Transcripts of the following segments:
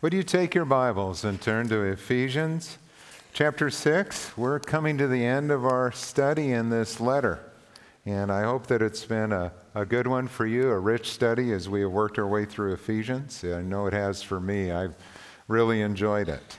Would you take your Bibles and turn to Ephesians chapter 6? We're coming to the end of our study in this letter. And I hope that it's been a, a good one for you, a rich study as we have worked our way through Ephesians. I know it has for me. I've really enjoyed it.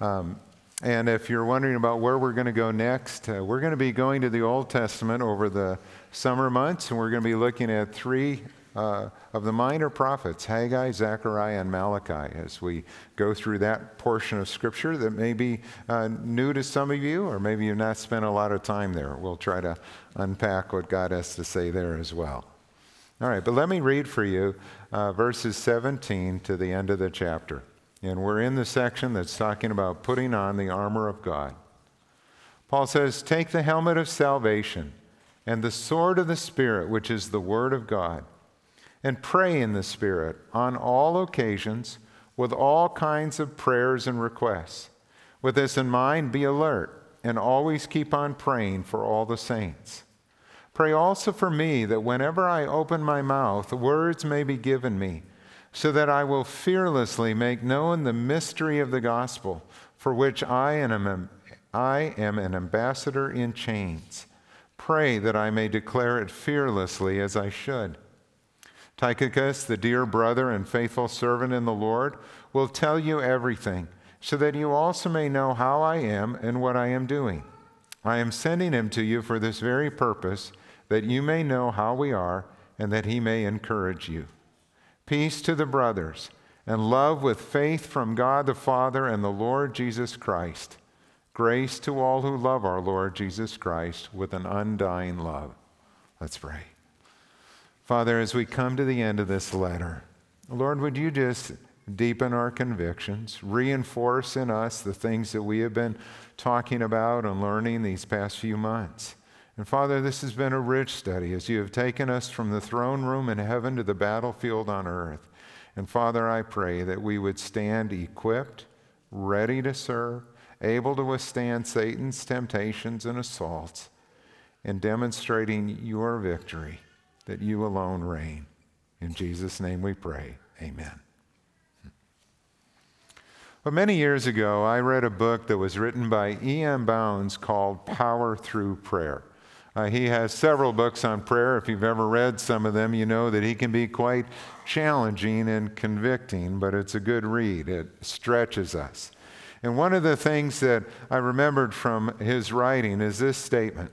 Um, and if you're wondering about where we're going to go next, uh, we're going to be going to the Old Testament over the summer months, and we're going to be looking at three uh, of the minor prophets, Haggai, Zechariah, and Malachi, as we go through that portion of Scripture that may be uh, new to some of you, or maybe you've not spent a lot of time there. We'll try to unpack what God has to say there as well. All right, but let me read for you uh, verses 17 to the end of the chapter. And we're in the section that's talking about putting on the armor of God. Paul says, Take the helmet of salvation and the sword of the Spirit, which is the Word of God and pray in the Spirit on all occasions with all kinds of prayers and requests. With this in mind, be alert and always keep on praying for all the saints. Pray also for me that whenever I open my mouth, words may be given me, so that I will fearlessly make known the mystery of the gospel, for which I am, I am an ambassador in chains. Pray that I may declare it fearlessly as I should. Tychicus, the dear brother and faithful servant in the Lord, will tell you everything, so that you also may know how I am and what I am doing. I am sending him to you for this very purpose, that you may know how we are and that he may encourage you. Peace to the brothers, and love with faith from God the Father and the Lord Jesus Christ. Grace to all who love our Lord Jesus Christ with an undying love. Let's pray. Father, as we come to the end of this letter, Lord, would you just deepen our convictions, reinforce in us the things that we have been talking about and learning these past few months. And Father, this has been a rich study as you have taken us from the throne room in heaven to the battlefield on earth. And Father, I pray that we would stand equipped, ready to serve, able to withstand Satan's temptations and assaults, and demonstrating your victory that you alone reign. In Jesus' name we pray. Amen. Well, many years ago, I read a book that was written by E.M. Bounds called Power Through Prayer. Uh, he has several books on prayer. If you've ever read some of them, you know that he can be quite challenging and convicting, but it's a good read. It stretches us. And one of the things that I remembered from his writing is this statement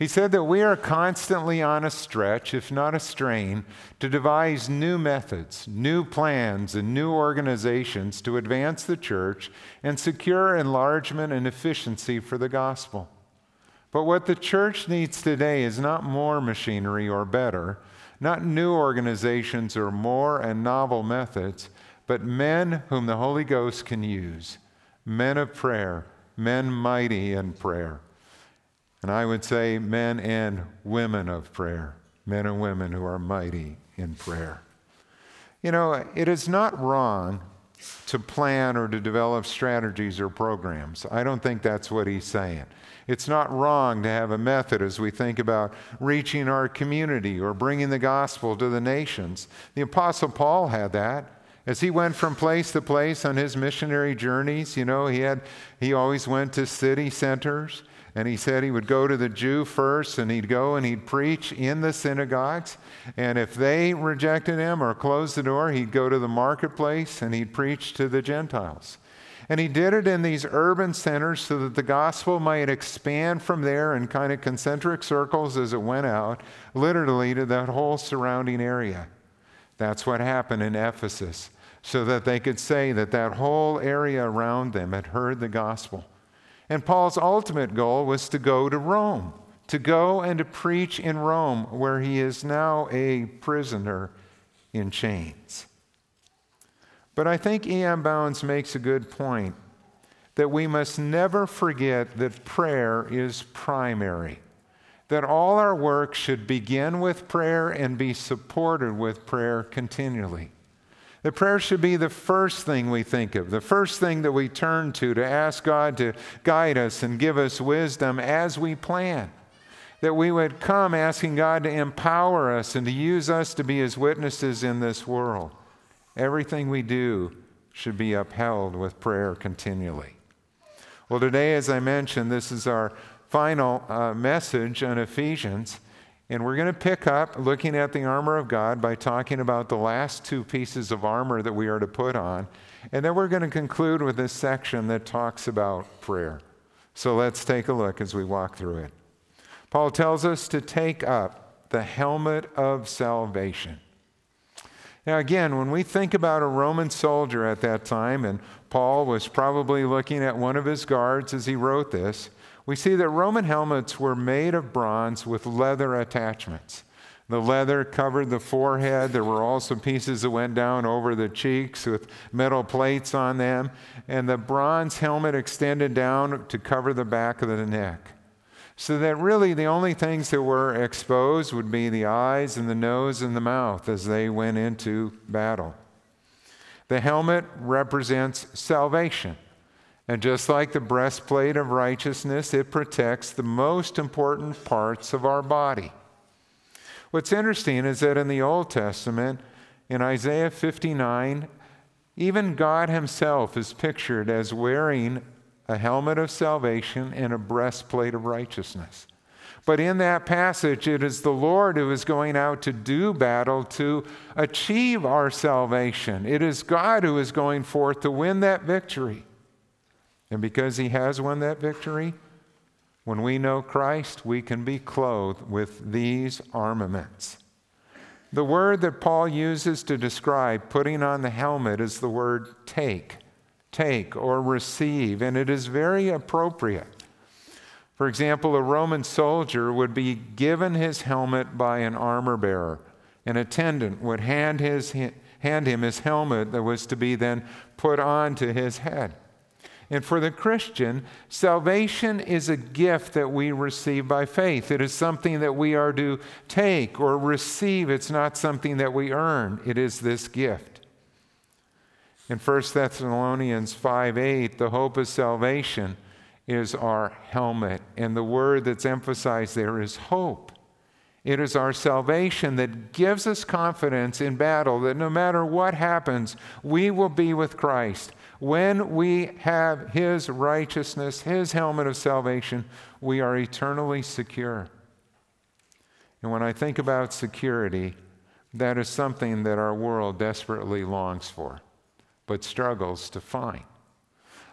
he said that we are constantly on a stretch, if not a strain, to devise new methods, new plans, and new organizations to advance the church and secure enlargement and efficiency for the gospel. But what the church needs today is not more machinery or better, not new organizations or more and novel methods, but men whom the Holy Ghost can use, men of prayer, men mighty in prayer. And I would say men and women of prayer, men and women who are mighty in prayer. You know, it is not wrong to plan or to develop strategies or programs. I don't think that's what he's saying. It's not wrong to have a method as we think about reaching our community or bringing the gospel to the nations. The Apostle Paul had that. As he went from place to place on his missionary journeys, you know, he had he always went to city centers and he said he would go to the Jew first and he'd go and he'd preach in the synagogues. And if they rejected him or closed the door, he'd go to the marketplace and he'd preach to the Gentiles. And he did it in these urban centers so that the gospel might expand from there in kind of concentric circles as it went out, literally to that whole surrounding area. That's what happened in Ephesus, so that they could say that that whole area around them had heard the gospel. And Paul's ultimate goal was to go to Rome, to go and to preach in Rome, where he is now a prisoner in chains. But I think E.M. Bounds makes a good point that we must never forget that prayer is primary, that all our work should begin with prayer and be supported with prayer continually. The prayer should be the first thing we think of, the first thing that we turn to to ask God to guide us and give us wisdom as we plan. That we would come asking God to empower us and to use us to be His witnesses in this world. Everything we do should be upheld with prayer continually. Well, today, as I mentioned, this is our final uh, message on Ephesians. And we're going to pick up looking at the armor of God by talking about the last two pieces of armor that we are to put on. And then we're going to conclude with this section that talks about prayer. So let's take a look as we walk through it. Paul tells us to take up the helmet of salvation. Now, again, when we think about a Roman soldier at that time, and Paul was probably looking at one of his guards as he wrote this, we see that Roman helmets were made of bronze with leather attachments. The leather covered the forehead. There were also pieces that went down over the cheeks with metal plates on them. And the bronze helmet extended down to cover the back of the neck. So that really the only things that were exposed would be the eyes and the nose and the mouth as they went into battle. The helmet represents salvation. And just like the breastplate of righteousness, it protects the most important parts of our body. What's interesting is that in the Old Testament, in Isaiah 59, even God Himself is pictured as wearing a helmet of salvation and a breastplate of righteousness. But in that passage, it is the Lord who is going out to do battle to achieve our salvation. It is God who is going forth to win that victory. And because he has won that victory, when we know Christ, we can be clothed with these armaments. The word that Paul uses to describe putting on the helmet is the word take, take or receive, and it is very appropriate. For example, a Roman soldier would be given his helmet by an armor bearer. An attendant would hand, his, hand him his helmet that was to be then put on to his head. And for the Christian, salvation is a gift that we receive by faith. It is something that we are to take or receive. It's not something that we earn, it is this gift. In 1 Thessalonians 5 8, the hope of salvation is our helmet. And the word that's emphasized there is hope. It is our salvation that gives us confidence in battle that no matter what happens, we will be with Christ. When we have His righteousness, His helmet of salvation, we are eternally secure. And when I think about security, that is something that our world desperately longs for, but struggles to find.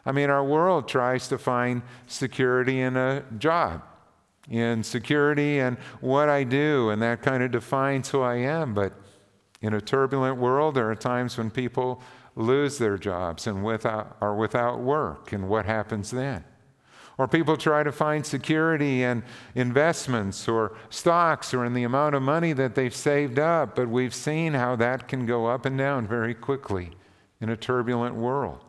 I mean, our world tries to find security in a job, in security and what I do, and that kind of defines who I am. But in a turbulent world, there are times when people lose their jobs and without, are without work, and what happens then? Or people try to find security in investments or stocks or in the amount of money that they've saved up, but we've seen how that can go up and down very quickly in a turbulent world.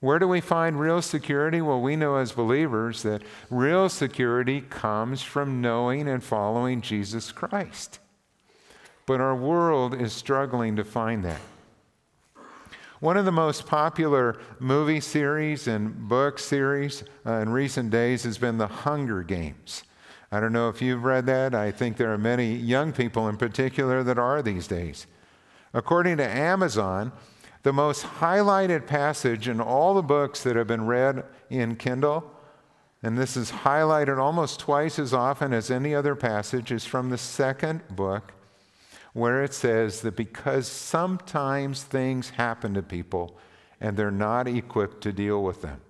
Where do we find real security? Well, we know as believers that real security comes from knowing and following Jesus Christ. But our world is struggling to find that. One of the most popular movie series and book series uh, in recent days has been The Hunger Games. I don't know if you've read that. I think there are many young people in particular that are these days. According to Amazon, the most highlighted passage in all the books that have been read in Kindle, and this is highlighted almost twice as often as any other passage, is from the second book where it says that because sometimes things happen to people and they're not equipped to deal with them.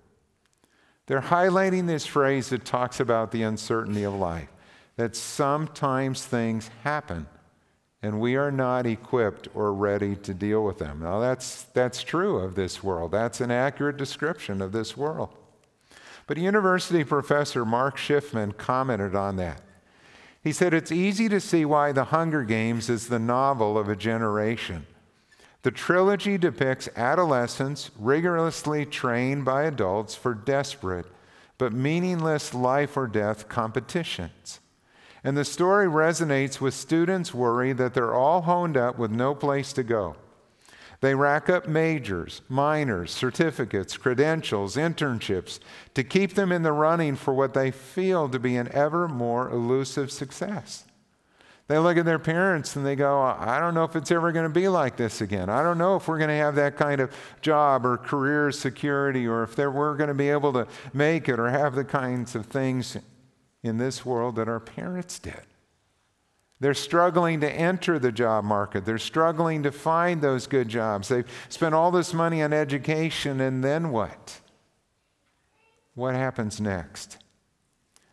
They're highlighting this phrase that talks about the uncertainty of life, that sometimes things happen and we are not equipped or ready to deal with them. Now, that's, that's true of this world. That's an accurate description of this world. But university professor Mark Schiffman commented on that. He said, It's easy to see why The Hunger Games is the novel of a generation. The trilogy depicts adolescents rigorously trained by adults for desperate but meaningless life or death competitions. And the story resonates with students' worry that they're all honed up with no place to go. They rack up majors, minors, certificates, credentials, internships to keep them in the running for what they feel to be an ever more elusive success. They look at their parents and they go, I don't know if it's ever going to be like this again. I don't know if we're going to have that kind of job or career security or if we're going to be able to make it or have the kinds of things in this world that our parents did. They're struggling to enter the job market. They're struggling to find those good jobs. They've spent all this money on education, and then what? What happens next?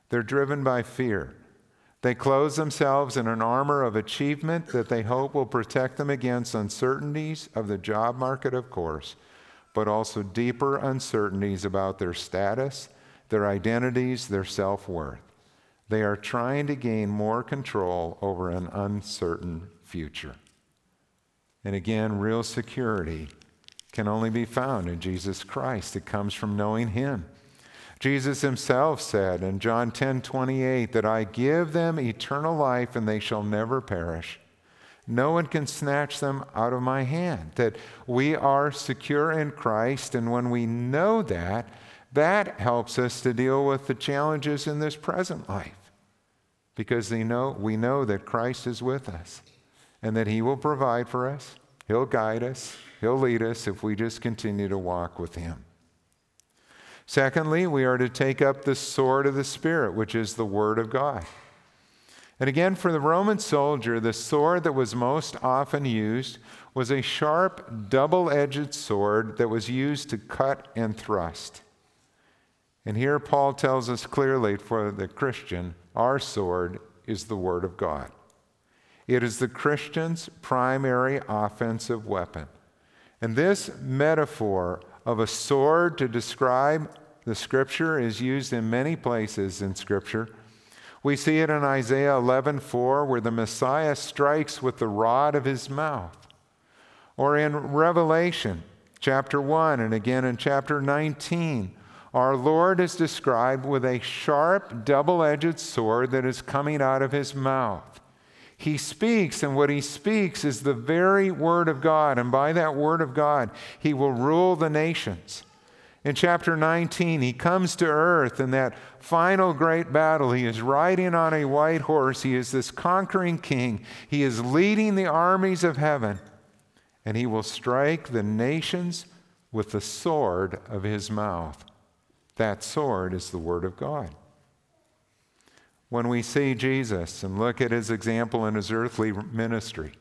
They're driven by fear. They clothe themselves in an armor of achievement that they hope will protect them against uncertainties of the job market, of course, but also deeper uncertainties about their status, their identities, their self worth. They are trying to gain more control over an uncertain future. And again, real security can only be found in Jesus Christ. It comes from knowing Him. Jesus himself said in John 10 28 that I give them eternal life and they shall never perish. No one can snatch them out of my hand. That we are secure in Christ, and when we know that, that helps us to deal with the challenges in this present life. Because they know, we know that Christ is with us and that He will provide for us, He'll guide us, He'll lead us if we just continue to walk with Him. Secondly, we are to take up the sword of the Spirit, which is the Word of God. And again, for the Roman soldier, the sword that was most often used was a sharp, double edged sword that was used to cut and thrust. And here Paul tells us clearly for the Christian, our sword is the Word of God. It is the Christian's primary offensive weapon. And this metaphor of a sword to describe the scripture is used in many places in scripture. We see it in Isaiah 11:4 where the Messiah strikes with the rod of his mouth. Or in Revelation chapter 1 and again in chapter 19, our Lord is described with a sharp double-edged sword that is coming out of his mouth. He speaks, and what he speaks is the very word of God. And by that word of God, he will rule the nations. In chapter 19, he comes to earth in that final great battle. He is riding on a white horse. He is this conquering king. He is leading the armies of heaven, and he will strike the nations with the sword of his mouth. That sword is the word of God. When we see Jesus and look at his example in his earthly ministry,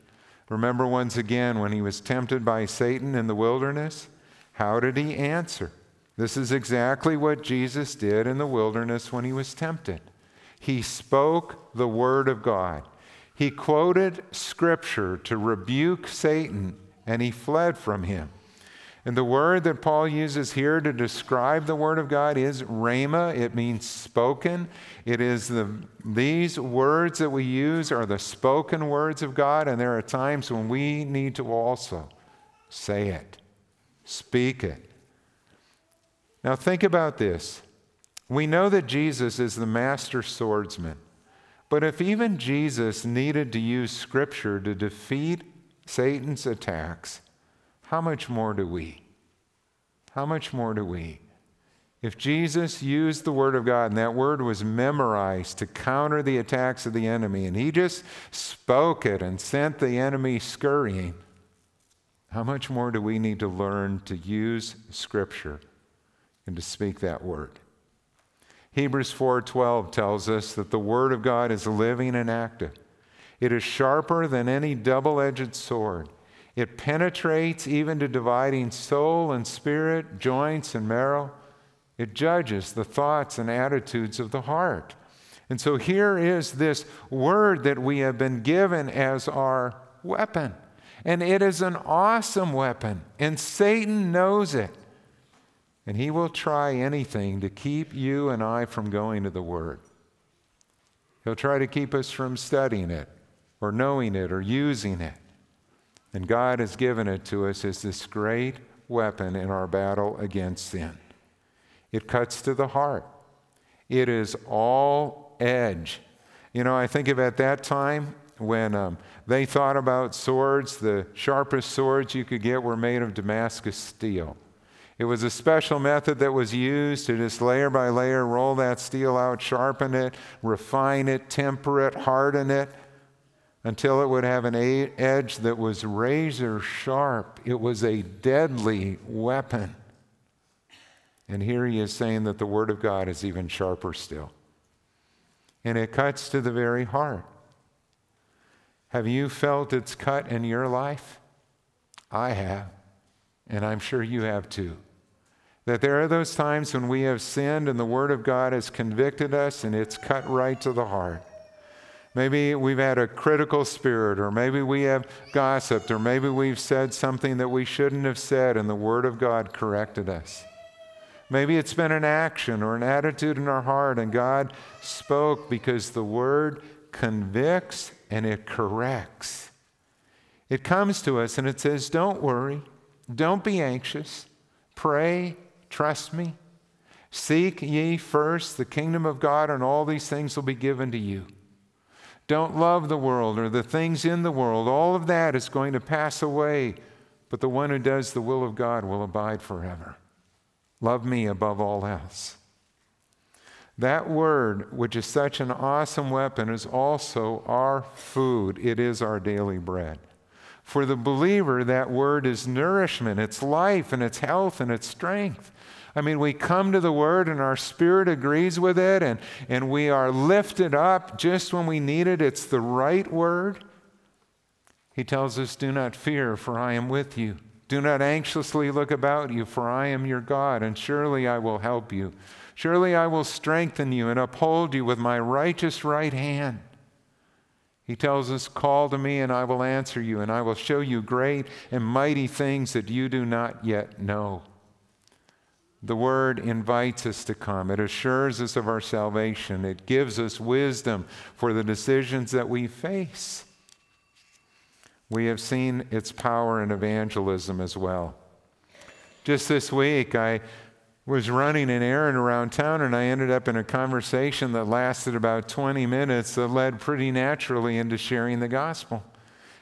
remember once again when he was tempted by Satan in the wilderness? How did he answer? This is exactly what Jesus did in the wilderness when he was tempted. He spoke the word of God. He quoted scripture to rebuke Satan, and he fled from him. And the word that Paul uses here to describe the word of God is rhema. It means spoken. It is the, these words that we use are the spoken words of God, and there are times when we need to also say it, speak it. Now, think about this. We know that Jesus is the master swordsman. But if even Jesus needed to use Scripture to defeat Satan's attacks, how much more do we? How much more do we? If Jesus used the Word of God and that Word was memorized to counter the attacks of the enemy, and He just spoke it and sent the enemy scurrying, how much more do we need to learn to use Scripture and to speak that word. Hebrews 4:12 tells us that the word of God is living and active. It is sharper than any double-edged sword. It penetrates even to dividing soul and spirit, joints and marrow. It judges the thoughts and attitudes of the heart. And so here is this word that we have been given as our weapon. And it is an awesome weapon, and Satan knows it. And he will try anything to keep you and I from going to the Word. He'll try to keep us from studying it or knowing it or using it. And God has given it to us as this great weapon in our battle against sin. It cuts to the heart, it is all edge. You know, I think of at that time when um, they thought about swords, the sharpest swords you could get were made of Damascus steel. It was a special method that was used to just layer by layer roll that steel out, sharpen it, refine it, temper it, harden it. Until it would have an edge that was razor sharp. It was a deadly weapon. And here he is saying that the Word of God is even sharper still. And it cuts to the very heart. Have you felt its cut in your life? I have, and I'm sure you have too. That there are those times when we have sinned and the Word of God has convicted us and it's cut right to the heart. Maybe we've had a critical spirit, or maybe we have gossiped, or maybe we've said something that we shouldn't have said and the Word of God corrected us. Maybe it's been an action or an attitude in our heart, and God spoke because the Word convicts and it corrects. It comes to us and it says, Don't worry, don't be anxious, pray, trust me. Seek ye first the kingdom of God, and all these things will be given to you. Don't love the world or the things in the world. All of that is going to pass away, but the one who does the will of God will abide forever. Love me above all else. That word, which is such an awesome weapon, is also our food. It is our daily bread. For the believer, that word is nourishment, it's life, and it's health, and it's strength. I mean, we come to the Word and our spirit agrees with it, and, and we are lifted up just when we need it. It's the right Word. He tells us, Do not fear, for I am with you. Do not anxiously look about you, for I am your God, and surely I will help you. Surely I will strengthen you and uphold you with my righteous right hand. He tells us, Call to me, and I will answer you, and I will show you great and mighty things that you do not yet know. The word invites us to come. It assures us of our salvation. It gives us wisdom for the decisions that we face. We have seen its power in evangelism as well. Just this week, I was running an errand around town and I ended up in a conversation that lasted about 20 minutes that led pretty naturally into sharing the gospel.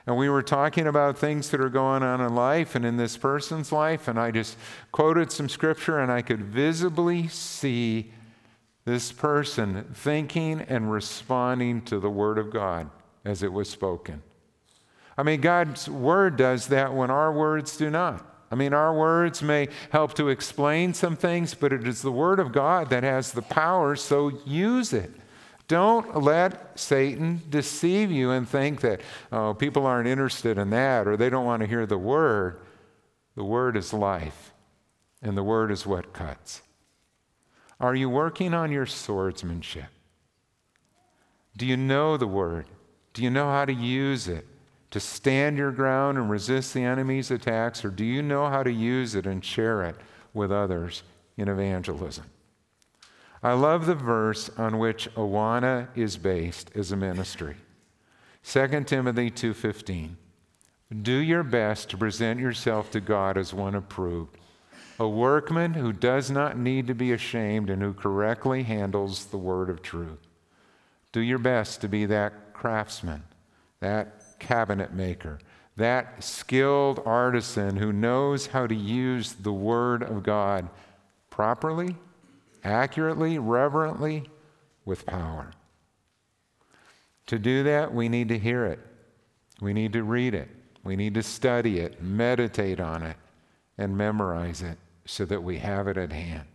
And we were talking about things that are going on in life and in this person's life, and I just quoted some scripture and I could visibly see this person thinking and responding to the Word of God as it was spoken. I mean, God's word does that when our words do not. I mean, our words may help to explain some things, but it is the word of God that has the power, so use it. Don't let Satan deceive you and think that oh, people aren't interested in that or they don't want to hear the word. The word is life, and the word is what cuts. Are you working on your swordsmanship? Do you know the word? Do you know how to use it? to stand your ground and resist the enemy's attacks, or do you know how to use it and share it with others in evangelism? I love the verse on which Awana is based as a ministry. 2 Timothy 2:15. Do your best to present yourself to God as one approved, a workman who does not need to be ashamed and who correctly handles the word of truth. Do your best to be that craftsman, that cabinet maker, that skilled artisan who knows how to use the Word of God properly, accurately, reverently, with power. To do that, we need to hear it. We need to read it. We need to study it, meditate on it, and memorize it so that we have it at hand.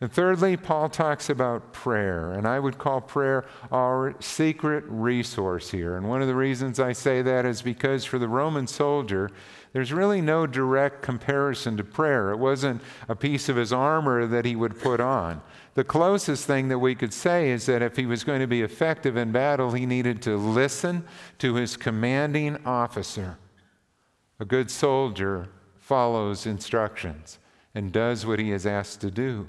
And thirdly, Paul talks about prayer, and I would call prayer our secret resource here. And one of the reasons I say that is because for the Roman soldier, there's really no direct comparison to prayer. It wasn't a piece of his armor that he would put on. The closest thing that we could say is that if he was going to be effective in battle, he needed to listen to his commanding officer. A good soldier follows instructions and does what he is asked to do.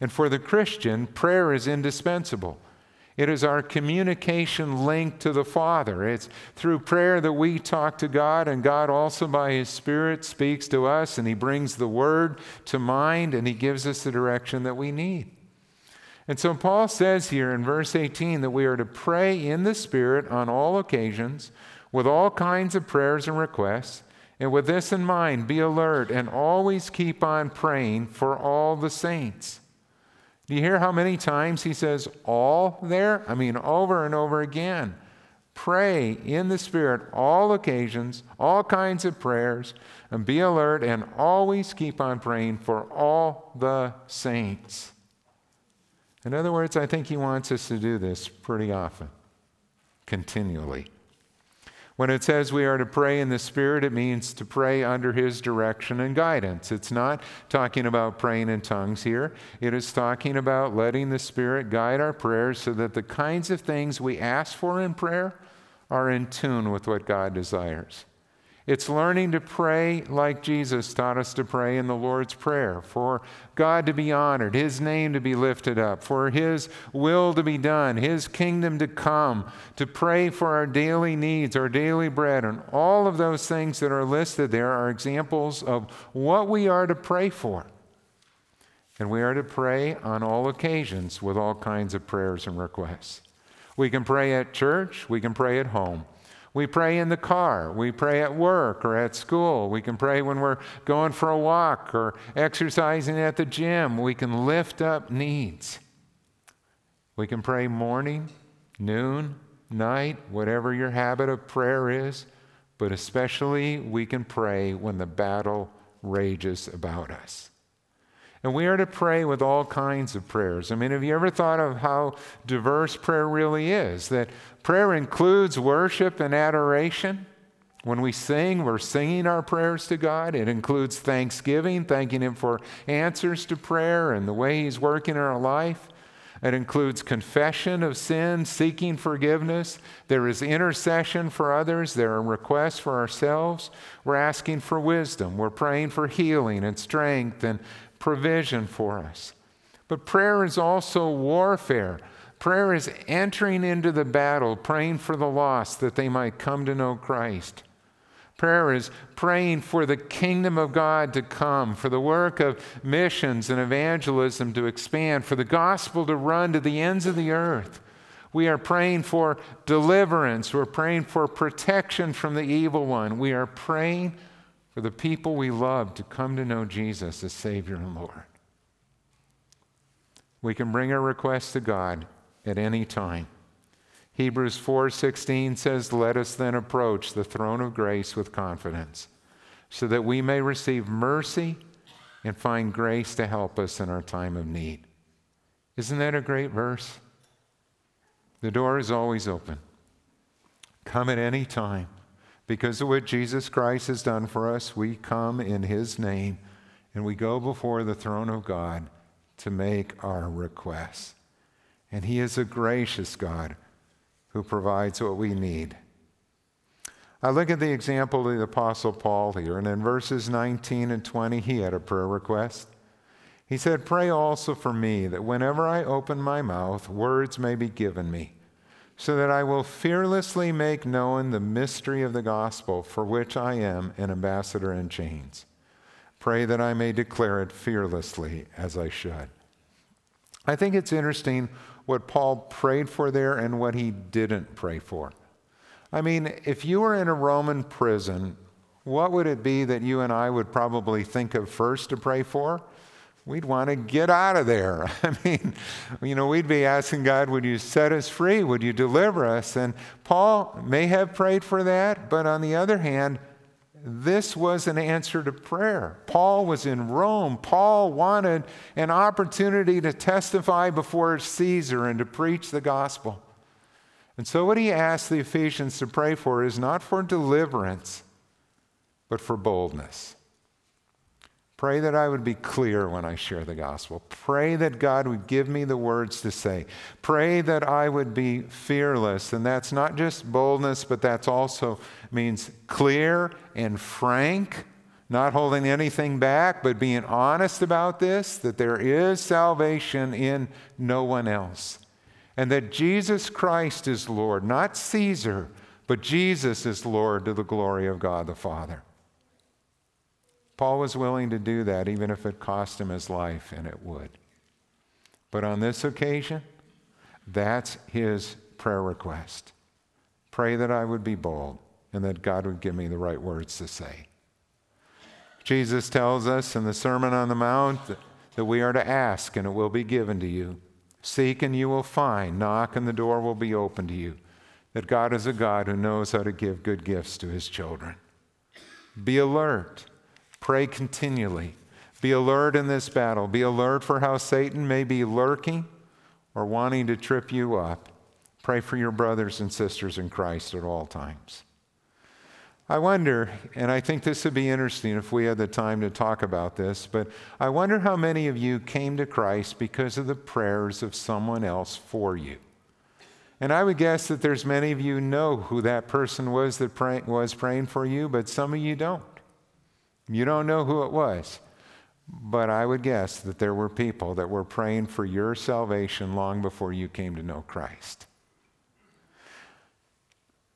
And for the Christian, prayer is indispensable. It is our communication link to the Father. It's through prayer that we talk to God, and God also, by His Spirit, speaks to us, and He brings the Word to mind, and He gives us the direction that we need. And so Paul says here in verse 18 that we are to pray in the Spirit on all occasions with all kinds of prayers and requests. And with this in mind, be alert and always keep on praying for all the saints. Do you hear how many times he says all there? I mean, over and over again. Pray in the Spirit all occasions, all kinds of prayers, and be alert and always keep on praying for all the saints. In other words, I think he wants us to do this pretty often, continually. When it says we are to pray in the Spirit, it means to pray under His direction and guidance. It's not talking about praying in tongues here. It is talking about letting the Spirit guide our prayers so that the kinds of things we ask for in prayer are in tune with what God desires. It's learning to pray like Jesus taught us to pray in the Lord's Prayer for God to be honored, His name to be lifted up, for His will to be done, His kingdom to come, to pray for our daily needs, our daily bread. And all of those things that are listed there are examples of what we are to pray for. And we are to pray on all occasions with all kinds of prayers and requests. We can pray at church, we can pray at home. We pray in the car. We pray at work or at school. We can pray when we're going for a walk or exercising at the gym. We can lift up needs. We can pray morning, noon, night, whatever your habit of prayer is, but especially we can pray when the battle rages about us. And we are to pray with all kinds of prayers. I mean, have you ever thought of how diverse prayer really is? That prayer includes worship and adoration. When we sing, we're singing our prayers to God. It includes thanksgiving, thanking Him for answers to prayer and the way He's working in our life. It includes confession of sin, seeking forgiveness. There is intercession for others. There are requests for ourselves. We're asking for wisdom. We're praying for healing and strength and provision for us. But prayer is also warfare. Prayer is entering into the battle, praying for the lost that they might come to know Christ. Prayer is praying for the kingdom of God to come, for the work of missions and evangelism to expand, for the gospel to run to the ends of the earth. We are praying for deliverance. We're praying for protection from the evil one. We are praying for the people we love to come to know Jesus as Savior and Lord. We can bring our requests to God at any time. Hebrews 4:16 says, "Let us then approach the throne of grace with confidence, so that we may receive mercy and find grace to help us in our time of need." Isn't that a great verse? The door is always open. Come at any time. Because of what Jesus Christ has done for us, we come in His name and we go before the throne of God to make our requests. And He is a gracious God who provides what we need. I look at the example of the Apostle Paul here, and in verses 19 and 20, he had a prayer request. He said, Pray also for me that whenever I open my mouth, words may be given me so that I will fearlessly make known the mystery of the gospel for which I am an ambassador in chains. Pray that I may declare it fearlessly as I should. I think it's interesting what Paul prayed for there and what he didn't pray for. I mean, if you were in a Roman prison, what would it be that you and I would probably think of first to pray for? We'd want to get out of there. I mean, you know, we'd be asking God, would you set us free? Would you deliver us? And Paul may have prayed for that, but on the other hand, this was an answer to prayer. Paul was in Rome. Paul wanted an opportunity to testify before Caesar and to preach the gospel. And so, what he asked the Ephesians to pray for is not for deliverance, but for boldness. Pray that I would be clear when I share the gospel. Pray that God would give me the words to say. Pray that I would be fearless. And that's not just boldness, but that's also means clear and frank, not holding anything back, but being honest about this that there is salvation in no one else. And that Jesus Christ is Lord, not Caesar, but Jesus is Lord to the glory of God the Father. Paul was willing to do that even if it cost him his life, and it would. But on this occasion, that's his prayer request. Pray that I would be bold and that God would give me the right words to say. Jesus tells us in the Sermon on the Mount that, we are to ask and it will be given to you. Seek and you will find. Knock and the door will be open to you. that God is a God who knows how to give good gifts to his children. Be alert. Pray continually. Be alert in this battle. Be alert for how Satan may be lurking or wanting to trip you up. Pray for your brothers and sisters in Christ at all times. I wonder, and I think this would be interesting if we had the time to talk about this, but I wonder how many of you came to Christ because of the prayers of someone else for you. And I would guess that there's many of you know who that person was that pray, was praying for you, but some of you don't. You don't know who it was. But I would guess that there were people that were praying for your salvation long before you came to know Christ.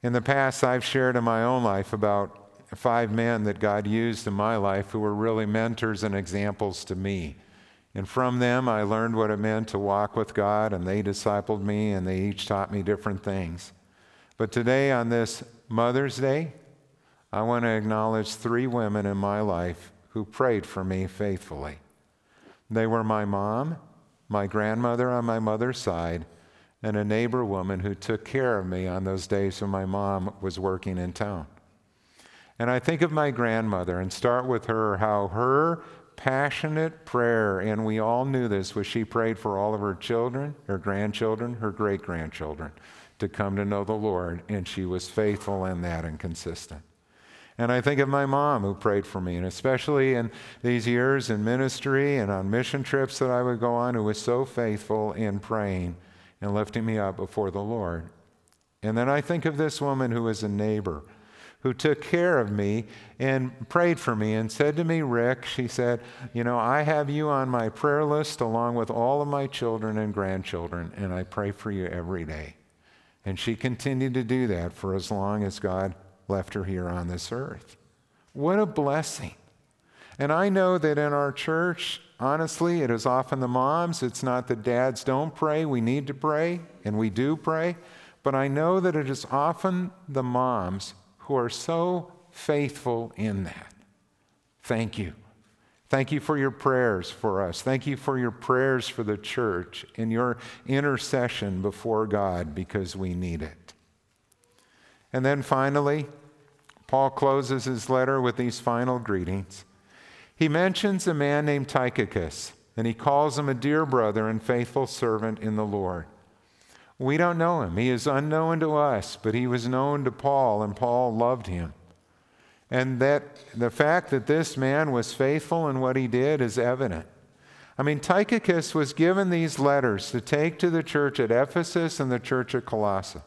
In the past, I've shared in my own life about five men that God used in my life who were really mentors and examples to me. And from them, I learned what it meant to walk with God, and they discipled me, and they each taught me different things. But today, on this Mother's Day, I want to acknowledge three women in my life who prayed for me faithfully. They were my mom, my grandmother on my mother's side, and a neighbor woman who took care of me on those days when my mom was working in town. And I think of my grandmother and start with her, how her passionate prayer, and we all knew this, was she prayed for all of her children, her grandchildren, her great grandchildren to come to know the Lord, and she was faithful in that and consistent. And I think of my mom who prayed for me, and especially in these years in ministry and on mission trips that I would go on, who was so faithful in praying and lifting me up before the Lord. And then I think of this woman who was a neighbor who took care of me and prayed for me and said to me, Rick, she said, You know, I have you on my prayer list along with all of my children and grandchildren, and I pray for you every day. And she continued to do that for as long as God left her here on this earth. What a blessing. And I know that in our church, honestly, it is often the moms. It's not that dads don't pray. We need to pray, and we do pray. But I know that it is often the moms who are so faithful in that. Thank you. Thank you for your prayers for us. Thank you for your prayers for the church and your intercession before God because we need it. And then finally, Paul closes his letter with these final greetings. He mentions a man named Tychicus, and he calls him a dear brother and faithful servant in the Lord. We don't know him. He is unknown to us, but he was known to Paul, and Paul loved him. And that the fact that this man was faithful in what he did is evident. I mean, Tychicus was given these letters to take to the church at Ephesus and the church at Colossae.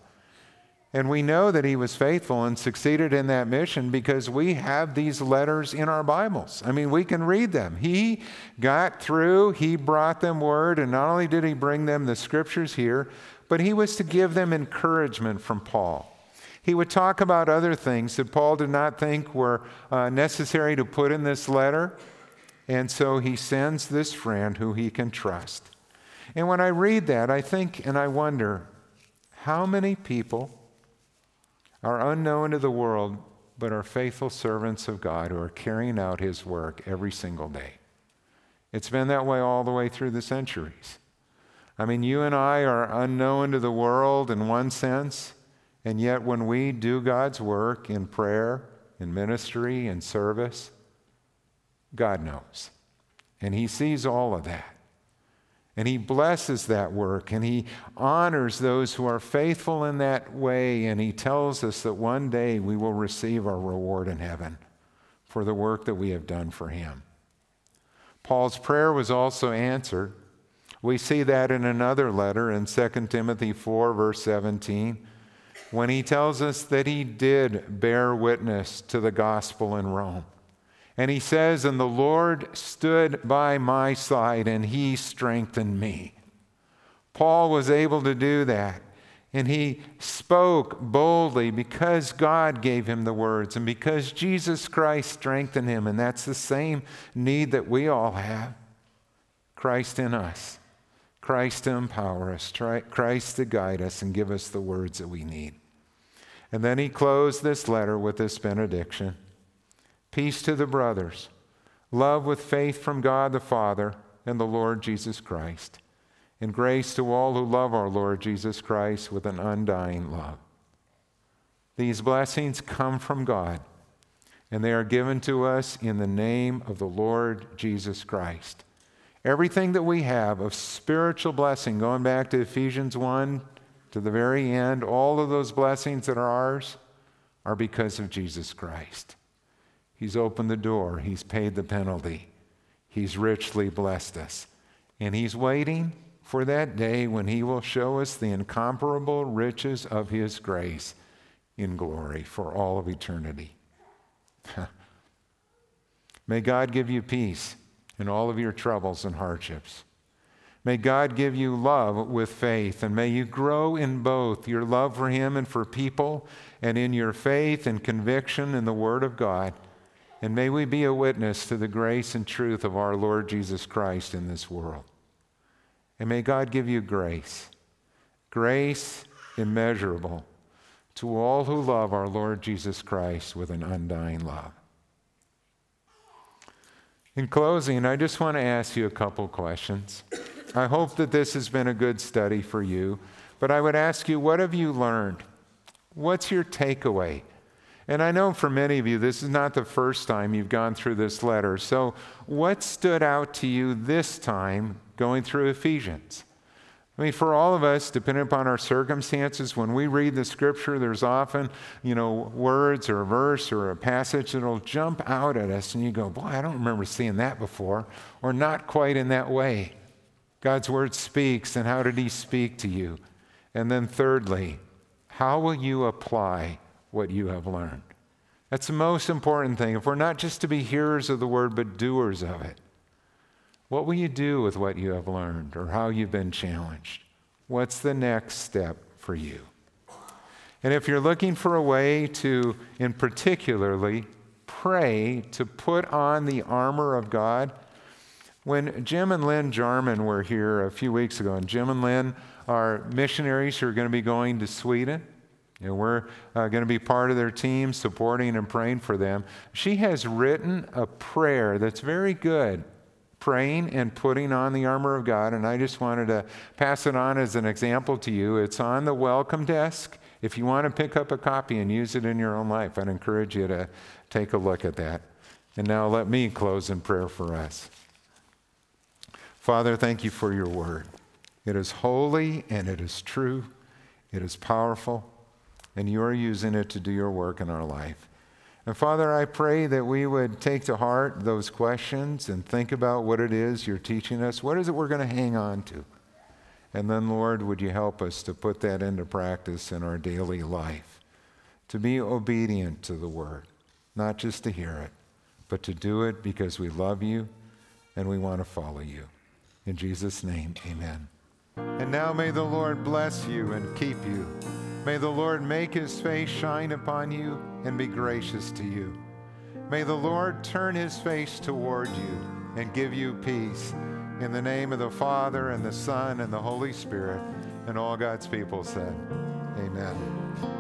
And we know that he was faithful and succeeded in that mission because we have these letters in our Bibles. I mean, we can read them. He got through, he brought them word, and not only did he bring them the scriptures here, but he was to give them encouragement from Paul. He would talk about other things that Paul did not think were uh, necessary to put in this letter, and so he sends this friend who he can trust. And when I read that, I think and I wonder how many people are unknown to the world, but are faithful servants of God who are carrying out his work every single day. It's been that way all the way through the centuries. I mean, you and I are unknown to the world in one sense, and yet when we do God's work in prayer, in ministry, in service, God knows. And He sees all of that. And he blesses that work and he honors those who are faithful in that way. And he tells us that one day we will receive our reward in heaven for the work that we have done for him. Paul's prayer was also answered. We see that in another letter in 2 Timothy 4, verse 17, when he tells us that he did bear witness to the gospel in Rome. And he says, And the Lord stood by my side and he strengthened me. Paul was able to do that. And he spoke boldly because God gave him the words and because Jesus Christ strengthened him. And that's the same need that we all have Christ in us, Christ to empower us, Christ to guide us and give us the words that we need. And then he closed this letter with this benediction. Peace to the brothers. Love with faith from God the Father and the Lord Jesus Christ. And grace to all who love our Lord Jesus Christ with an undying love. These blessings come from God, and they are given to us in the name of the Lord Jesus Christ. Everything that we have of spiritual blessing, going back to Ephesians 1 to the very end, all of those blessings that are ours are because of Jesus Christ. He's opened the door, He's paid the penalty, He's richly blessed us. And He's waiting for that day when He will show us the incomparable riches of His grace in glory for all of eternity. May God give you peace in all of your troubles and hardships. May God give you love with faith, and may you grow in both your love for Him and for people, and in your faith and conviction in the Word of God. And may we be a witness to the grace and truth of our Lord Jesus Christ in this world. And may God give you grace, grace immeasurable to all who love our Lord Jesus Christ with an undying love. In closing, I just want to ask you a couple questions. I hope that this has been a good study for you, but I would ask you, what have you learned? What's your takeaway? And I know for many of you, this is not the first time you've gone through this letter. So, what stood out to you this time going through Ephesians? I mean, for all of us, depending upon our circumstances, when we read the scripture, there's often, you know, words or a verse or a passage that'll jump out at us, and you go, Boy, I don't remember seeing that before, or not quite in that way. God's word speaks, and how did he speak to you? And then, thirdly, how will you apply what you have learned? That's the most important thing. If we're not just to be hearers of the word, but doers of it. What will you do with what you have learned or how you've been challenged? What's the next step for you? And if you're looking for a way to, in particularly, pray to put on the armor of God, when Jim and Lynn Jarman were here a few weeks ago, and Jim and Lynn are missionaries who are going to be going to Sweden, and we're uh, going to be part of their team supporting and praying for them. She has written a prayer that's very good praying and putting on the armor of God. And I just wanted to pass it on as an example to you. It's on the welcome desk. If you want to pick up a copy and use it in your own life, I'd encourage you to take a look at that. And now let me close in prayer for us. Father, thank you for your word. It is holy and it is true, it is powerful, and you are using it to do your work in our life. And Father, I pray that we would take to heart those questions and think about what it is you're teaching us. What is it we're going to hang on to? And then, Lord, would you help us to put that into practice in our daily life? To be obedient to the word, not just to hear it, but to do it because we love you and we want to follow you. In Jesus' name, amen. And now may the Lord bless you and keep you. May the Lord make his face shine upon you and be gracious to you. May the Lord turn his face toward you and give you peace. In the name of the Father, and the Son, and the Holy Spirit, and all God's people said, Amen.